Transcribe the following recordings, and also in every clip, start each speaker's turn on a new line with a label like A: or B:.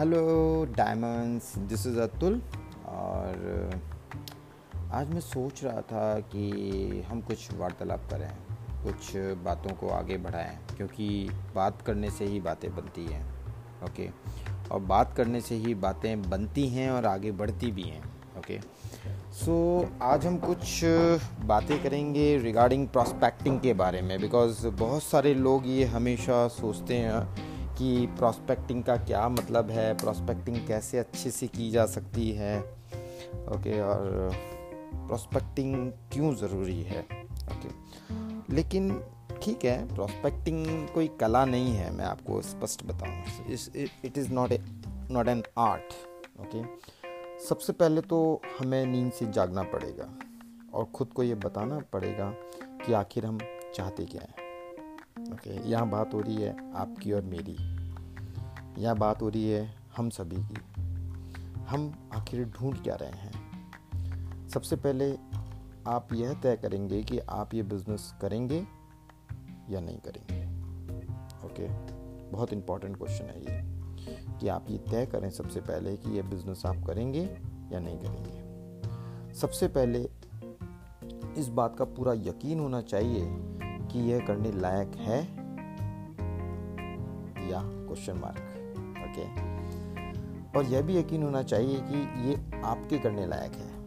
A: Hello diamonds, this is Atul और आज मैं सोच रहा था कि हम कुछ वार्तालाप करें, कुछ बातों को आगे बढ़ाएँ, क्योंकि बात करने से ही बातें बनती हैं, ओके? और बात करने से ही बातें बनती हैं और आगे बढ़ती भी हैं, ओके? सो, आज हम कुछ बातें करेंगे रिगार्डिंग प्रॉस्पेक्टिंग के बारे में, बिकॉज़ बहुत सारे लोग ये हमेशा सोचते हैं कि प्रॉस्पेक्टिंग का क्या मतलब है? प्रॉस्पेक्टिंग कैसे अच्छे से की जा सकती है? ओके और प्रॉस्पेक्टिंग क्यों ज़रूरी है? ओके लेकिन ठीक है प्रॉस्पेक्टिंग कोई कला नहीं है, मैं आपको स्पष्ट बताऊँ। It is not a not an art okay सबसे पहले तो हमें नींद से जागना पड़ेगा, और ख़ुद को ये बताना पड़ेगा कि आखिर हम चाहते क्या हैं। ओके यहाँ बात हो रही है आपकी और मेरी। यहाँ बात हो रही है हम सभी की। हम आखिर ढूंढ क्या रहे हैं? सबसे पहले आप यह तय करेंगे कि आप ये बिज़नेस करेंगे या नहीं करेंगे। ओके? बहुत इंपॉर्टेंट क्वेश्चन है ये। कि आप ये तय करें सबसे पहले कि ये बिज़नेस आप करेंगे या नहीं करेंगे। सबसे पहले इस बात का पूरा यकीन होना चाहिए कि यह करने लायक है? या क्वेश्चन मार्क ओके और यह भी यकीन होना चाहिए कि ये आपके करने लायक है।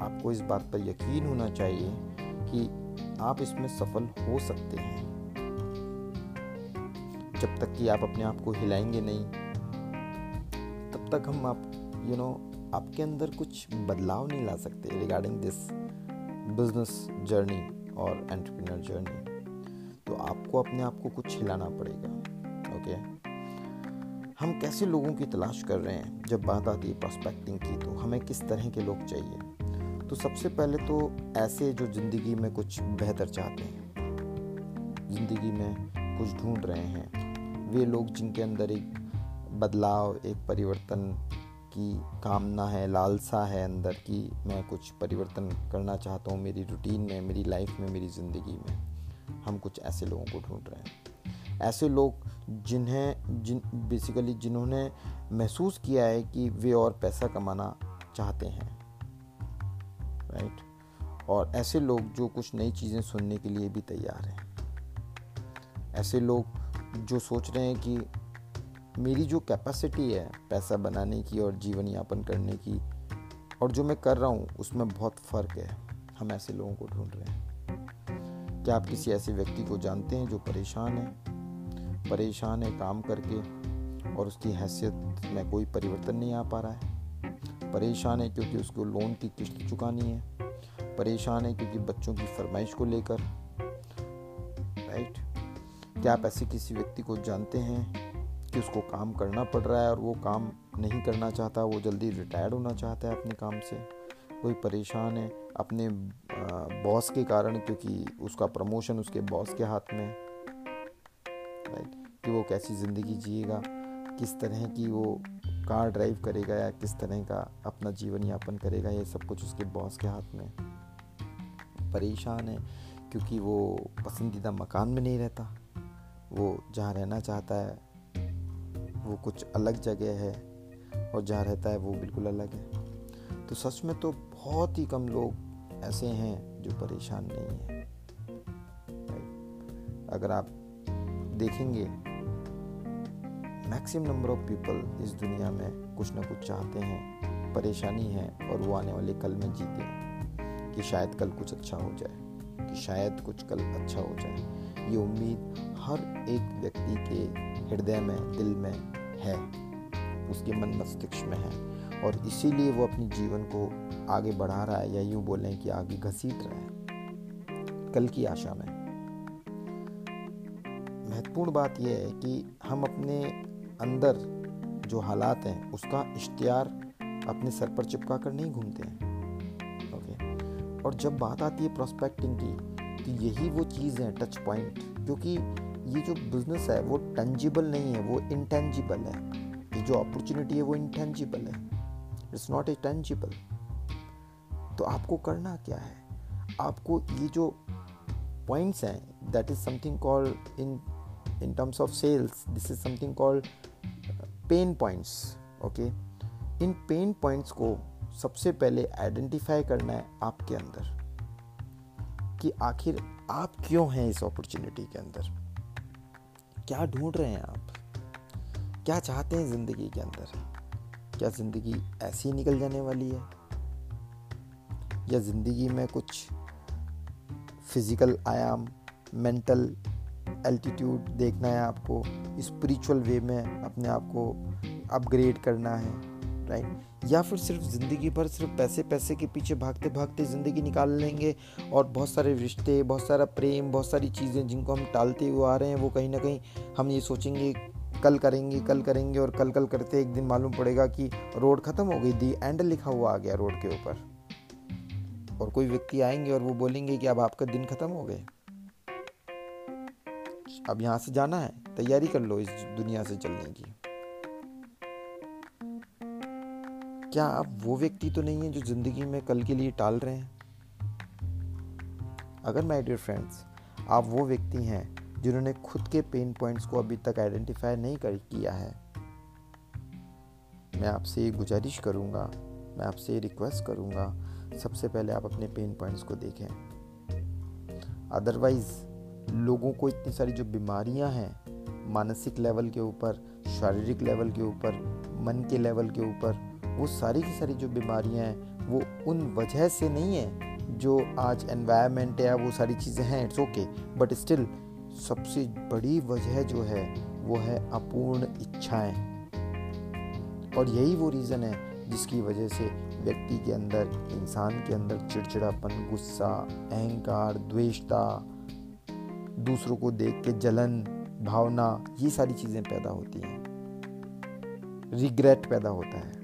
A: आपको इस बात पर यकीन होना चाहिए कि आप इसमें सफल हो सकते हैं। जब तक कि आप अपने आप को हिलाएँगे नहीं तब तक हम आप यू you नो know, आपके अंदर कुछ बदलाव नहीं ला सकते रिगार्डिंग दिस बिज़नेस जर्नी और एंटरप्रेन्योर जर्नी तो आपको अपने आप को कुछ हिलाना पड़ेगा ओके हम कैसे लोगों की तलाश कर रहे हैं? जब बात आती है प्रॉस्पेक्टिंग की तो हमें किस तरह के लोग चाहिए? तो सबसे पहले तो ऐसे जो ज़िंदगी में कुछ बेहतर चाहते हैं, ज़िंदगी में कुछ ढूंढ रहे हैं, वे लोग जिनके अंदर एक बदलाव, एक परिवर्तन की कामना है, लालसा है अंदर की मैं कुछ परिवर्तन करना चाहता हूँ मेरी रूटीन में, मेरी लाइफ में, मेरी ज़िंदगी में। हम कुछ ऐसे लोगों को ढूंढ रहे हैं। ऐसे लोग जिन्हें, जिन बेसिकली जिन्होंने महसूस किया है कि वे और पैसा कमाना चाहते हैं राइट और ऐसे लोग जो कुछ नई चीज़ें सुनने के लिए भी तैयार हैं। ऐसे लोग जो सोच रहे हैं कि मेरी जो कैपेसिटी है पैसा बनाने की और जीवन यापन करने की और जो मैं कर रहा हूँ, उसमें बहुत फ़र्क है। हम ऐसे लोगों को ढूंढ रहे हैं। क्या आप किसी ऐसे व्यक्ति को जानते हैं जो परेशान है? परेशान है काम करके और उसकी हैसियत में कोई परिवर्तन नहीं आ पा रहा है। परेशान है क्योंकि उसको लोन की किस्त चुकानी है। परेशान है क्योंकि बच्चों की फरमाइश को लेकर। राइट? क्या आप ऐसे किसी व्यक्ति को जानते हैं कि उसको काम करना पड़ रहा है और वो काम नहीं करना चाहता, वो जल्दी रिटायर्ड होना चाहता है अपने काम से। कोई परेशान है अपने बॉस के कारण क्योंकि उसका प्रमोशन उसके बॉस के हाथ में राइट कि वो कैसी ज़िंदगी जिएगा, किस तरह की वो कार ड्राइव करेगा या किस तरह का अपना जीवन यापन करेगा, ये सब कुछ उसके बॉस के हाथ में परेशान है क्योंकि वो पसंदीदा मकान में नहीं रहता। वो जहाँ रहना चाहता है वो कुछ अलग जगह है और जहाँ रहता है वो बिल्कुल अलग है। तो सच में तो बहुत ही कम लोग ऐसे हैं जो परेशान नहीं हैं। अगर आप देखेंगे मैक्सिमम नंबर ऑफ़ पीपल इस दुनिया में कुछ ना कुछ चाहते हैं, परेशानी है और वो आने वाले कल में जीते कि शायद कल कुछ अच्छा हो जाए, कि शायद कुछ कल अच्छा हो जाए। ये उम्मीद हर एक व्यक्ति के हृदय में, दिल में है, उसके मन मस्तिष्क में है। और इसीलिए वो अपने जीवन को आगे बढ़ा रहा है या यूँ बोलें कि आगे घसीट रहा है। कल की आशा में। महत्वपूर्ण बात यह है कि हम अपने अंदर जो हालात हैं, उसका इश्तियार अपने सर पर चिपका कर नहीं घूमते हैं। ओके? और जब बात आती है प्रोस्पेक्टिंग की तो यही वो चीज़ है टच पॉइंट क्योंकि ये जो बिज़नेस है, वो टेंजिबल नहीं है, वो इंटेंजिबल है। ये जो अपॉर्चुनिटी है, वो इंटेंजिबल है। इट्स नॉट ए टेंजिबल तो आपको करना क्या है? आपको ये जो पॉइंट्स हैं that is something called in in terms of sales this is something called pain points okay in pain points को सबसे पहले आइडेंटिफाई करना है आपके अंदर कि आखिर आप क्यों हैं इस अपॉर्चुनिटी के अंदर? क्या ढूंढ रहे हैं आप? क्या चाहते हैं ज़िंदगी के अंदर? क्या ज़िंदगी ऐसी निकल जाने वाली है? या ज़िंदगी में कुछ फ़िज़िकल आयाम मेंटल एल्टीट्यूड देखना है आपको स्पिरिचुअल वे में अपने आप को अपग्रेड करना है? राइट या फिर सिर्फ़ ज़िंदगी भर सिर्फ़ पैसे पैसे के पीछे भागते भागते ज़िंदगी निकाल लेंगे और बहुत सारे रिश्ते, बहुत सारा प्रेम, बहुत सारी चीज़ें जिनको हम टालते हुए आ रहे हैं, वो कहीं ना कहीं हम ये सोचेंगे, कल करेंगे कल करेंगे और कल कल करते एक दिन मालूम पड़ेगा कि रोड ख़त्म हो गई, दी एंड लिखा हुआ आ गया रोड के ऊपर। और कोई व्यक्ति आएँगे और वो बोलेंगे कि अब आपका दिन ख़त्म हो गए। अब यहाँ से जाना है, तैयारी कर लो इस दुनिया से चलने की। क्या आप वो व्यक्ति तो नहीं है जो ज़िंदगी में कल के लिए टाल रहे हैं? अगर माय डियर फ्रेंड्स आप वो व्यक्ति हैं जिन्होंने खुद के पेन पॉइंट्स को अभी तक आइडेंटिफाई नहीं कर किया है, मैं आपसे ये गुजारिश करूँगा, मैं आपसे ये रिक्वेस्ट करूँगा, सबसे पहले आप अपने पेन पॉइंट्स को देखें। अदरवाइज़ लोगों को इतनी सारी जो बीमारियाँ हैं, मानसिक लेवल के ऊपर, शारीरिक लेवल के ऊपर, मन के लेवल के ऊपर वो सारी की सारी जो बीमारियाँ हैं, वो उन वजह से नहीं है जो आज एनवायरनमेंट है वो सारी चीज़ें हैं इट्स ओके बट स्टिल सबसे बड़ी वजह जो है, वो है अपूर्ण इच्छाएँ। और यही वो रीज़न है जिसकी वजह से व्यक्ति के अंदर, इंसान के अंदर चिड़चिड़ापन, गुस्सा, अहंकार, द्वेषता, दूसरों को देख के जलन, भावना, ये सारी चीज़ें पैदा होती हैं। रिग्रेट पैदा होता है।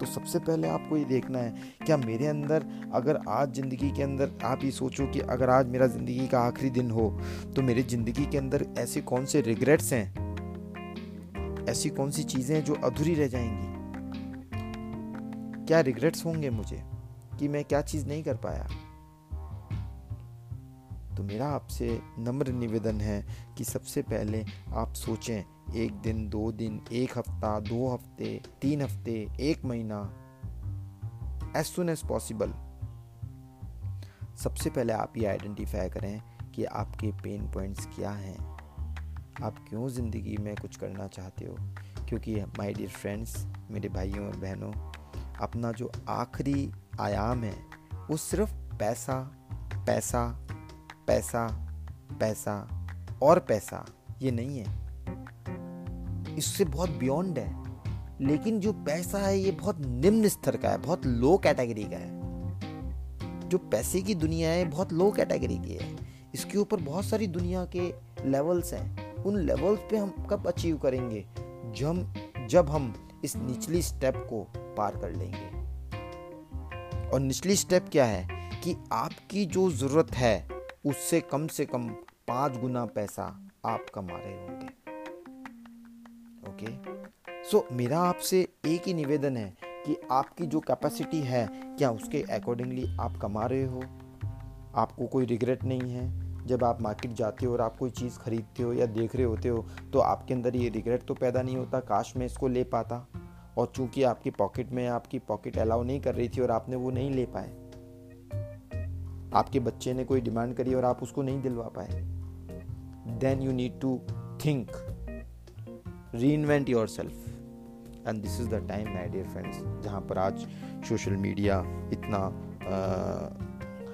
A: तो सबसे पहले आपको ये देखना है, क्या मेरे अंदर, अगर आज ज़िंदगी के अंदर आप ये सोचो कि अगर आज मेरा ज़िंदगी का आखिरी दिन हो तो मेरी ज़िंदगी के अंदर ऐसे कौन से रिग्रेट्स हैं? ऐसी कौन सी चीज़ें हैं जो अधूरी रह जाएँगी? क्या रिग्रेट्स होंगे मुझे कि मैं क्या चीज़ नहीं कर पाया? तो मेरा आपसे नम्र निवेदन है कि सबसे पहले आप सोचें, एक दिन, दो दिन, एक हफ़्ता, दो हफ़्ते, तीन हफ़्ते, एक महीना एज सुन एज पॉसिबल सबसे पहले आप ये आइडेंटिफाई करें कि आपके पेन पॉइंट्स क्या हैं। आप क्यों ज़िंदगी में कुछ करना चाहते हो? क्योंकि माय डियर फ्रेंड्स मेरे भाइयों और बहनों, अपना जो आखिरी आयाम है, वो सिर्फ़ पैसा पैसा पैसा पैसा और पैसा, ये नहीं है। इससे बहुत बियॉन्ड है। लेकिन जो पैसा है, ये बहुत निम्न स्तर का है, बहुत लो कैटेगरी का है। जो पैसे की दुनिया है, बहुत लो कैटेगरी की है। इसके ऊपर बहुत सारी दुनिया के लेवल्स हैं। उन लेवल्स पे हम कब अचीव करेंगे? जब जब हम इस निचली स्टेप को पार कर लेंगे। और निचली स्टेप क्या है? कि आपकी जो ज़रूरत है उससे कम से कम पाँच गुना पैसा आप कमा रहे होंगे। ओके सो मेरा आपसे एक ही निवेदन है कि आपकी जो कैपेसिटी है, क्या उसके अकॉर्डिंगली आप कमा रहे हो? आपको कोई रिग्रेट नहीं है? जब आप मार्केट जाते हो और आप कोई चीज़ खरीदते हो या देख रहे होते हो तो आपके अंदर ये रिग्रेट तो पैदा नहीं होता, काश मैं इसको ले पाता। और चूँकि आपकी पॉकेट में, आपकी पॉकेट अलाउ नहीं कर रही थी और आपने वो नहीं ले पाए आपके बच्चे ने कोई डिमांड करी और आप उसको नहीं दिलवा पाए। Then you need to think reinvent yourself and this is the time my dear friends जहाँ पर आज सोशल मीडिया इतना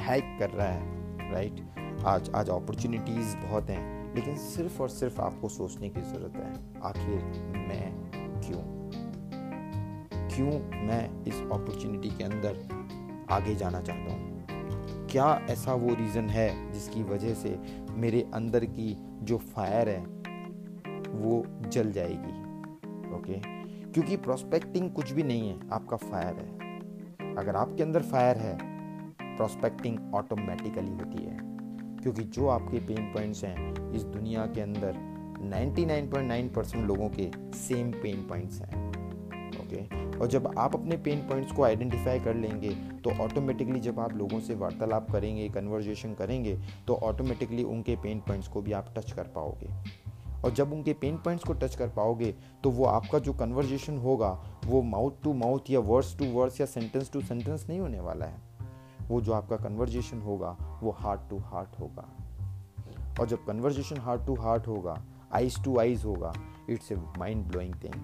A: हैक कर रहा है राइट आज आज अपॉर्चुनिटीज़ बहुत हैं, लेकिन सिर्फ़ और सिर्फ़ आपको सोचने की ज़रूरत है, आखिर मैं क्यों? क्यों मैं इस अपॉर्चुनिटी के अंदर आगे जाना चाहता हूँ? क्या ऐसा वो रीज़न है जिसकी वजह से मेरे अंदर की जो फायर है, वो जल जाएगी? ओके क्योंकि प्रोस्पेक्टिंग कुछ भी नहीं है, आपका फायर है। अगर आपके अंदर फायर है प्रोस्पेक्टिंग ऑटोमेटिकली होती है। क्योंकि जो आपके पेन पॉइंट्स हैं, इस दुनिया के अंदर 99.9 परसेंट लोगों के सेम पेन पॉइंट्स हैं। ओके और जब आप अपने पेन पॉइंट्स को आइडेंटिफाई कर लेंगे तो ऑटोमेटिकली जब आप लोगों से वार्तालाप करेंगे कन्वर्जेशन करेंगे तो ऑटोमेटिकली उनके पेन पॉइंट्स को भी आप टच कर पाओगे। और जब उनके पेन पॉइंट्स को टच कर पाओगे तो वो आपका जो कन्वर्जेशन होगा, वो माउथ टू माउथ या वर्ड्स टू वर्ड्स या सेंटेंस टू सेंटेंस नहीं होने वाला है। वो जो आपका कन्वर्जेशन होगा, वो हार्ट टू हार्ट होगा। और जब कन्वर्जेशन हार्ट टू हार्ट होगा आइज़ टू आइज़ होगा it's a mind blowing thing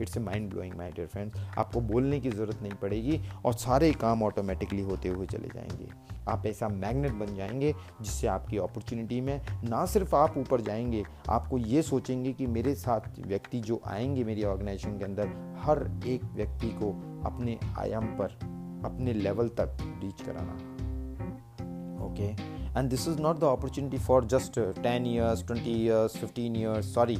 A: it's a mind blowing my dear friends आपको बोलने की ज़रूरत नहीं पड़ेगी और सारे काम ऑटोमेटिकली होते हुए चले जाएँगे। आप ऐसा मैग्नेट बन जाएँगे जिससे आपकी अपॉर्चुनिटी में ना सिर्फ़ आप ऊपर जाएँगे, आपको ये सोचेंगे कि मेरे साथ व्यक्ति जो आएँगे मेरी ऑर्गेनाइजेशन के अंदर, हर एक व्यक्ति को अपने आयाम पर, अपने लेवल तक रीच कराना। Okay and this is not the opportunity for just ten years twenty years fifteen years sorry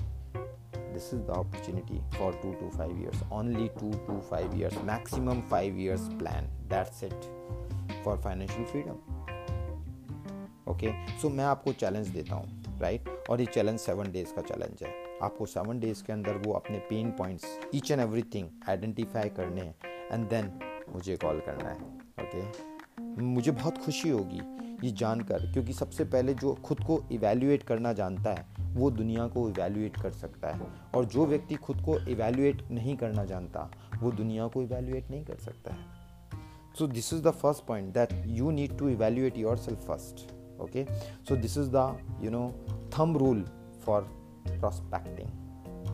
A: this is the opportunity for 2 to 5 years. Only 2 to 5 years, maximum 5 years plan. That's it for financial freedom okay so मैं आपको challenge देता हूँ right right? और ये challenge seven days का challenge है। आपको seven days के अंदर वो अपने pain points each and everything identify करने हैं एंड देन मुझे कॉल करना है ओके okay? मुझे बहुत खुशी होगी ये जानकर, क्योंकि सबसे पहले जो खुद को इवेल्युएट करना जानता है वो दुनिया को इवेल्युएट कर सकता है। और जो व्यक्ति खुद को इवेल्युएट नहीं करना जानता, वो दुनिया को इवेल्युएट नहीं कर सकता है। So this is the first point, that you need to evaluate yourself first, okay? So this is the, you know, thumb rule for prospecting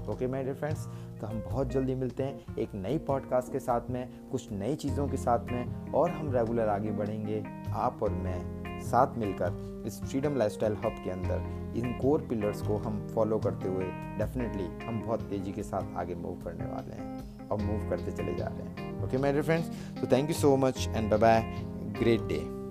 A: okay my dear friends तो हम बहुत जल्दी मिलते हैं एक नई पॉडकास्ट के साथ में, कुछ नई चीज़ों के साथ में, और हम रेगुलर आगे बढ़ेंगे, आप और मैं। साथ मिलकर इस फ्रीडम लाइफस्टाइल हब के अंदर इन कोर पिलर्स को हम फॉलो करते हुए डेफिनेटली हम बहुत तेज़ी के साथ आगे मूव करने वाले हैं और मूव करते चले जा रहे हैं ओके माय डियर फ्रेंड्स तो thank you so much and bye bye great day.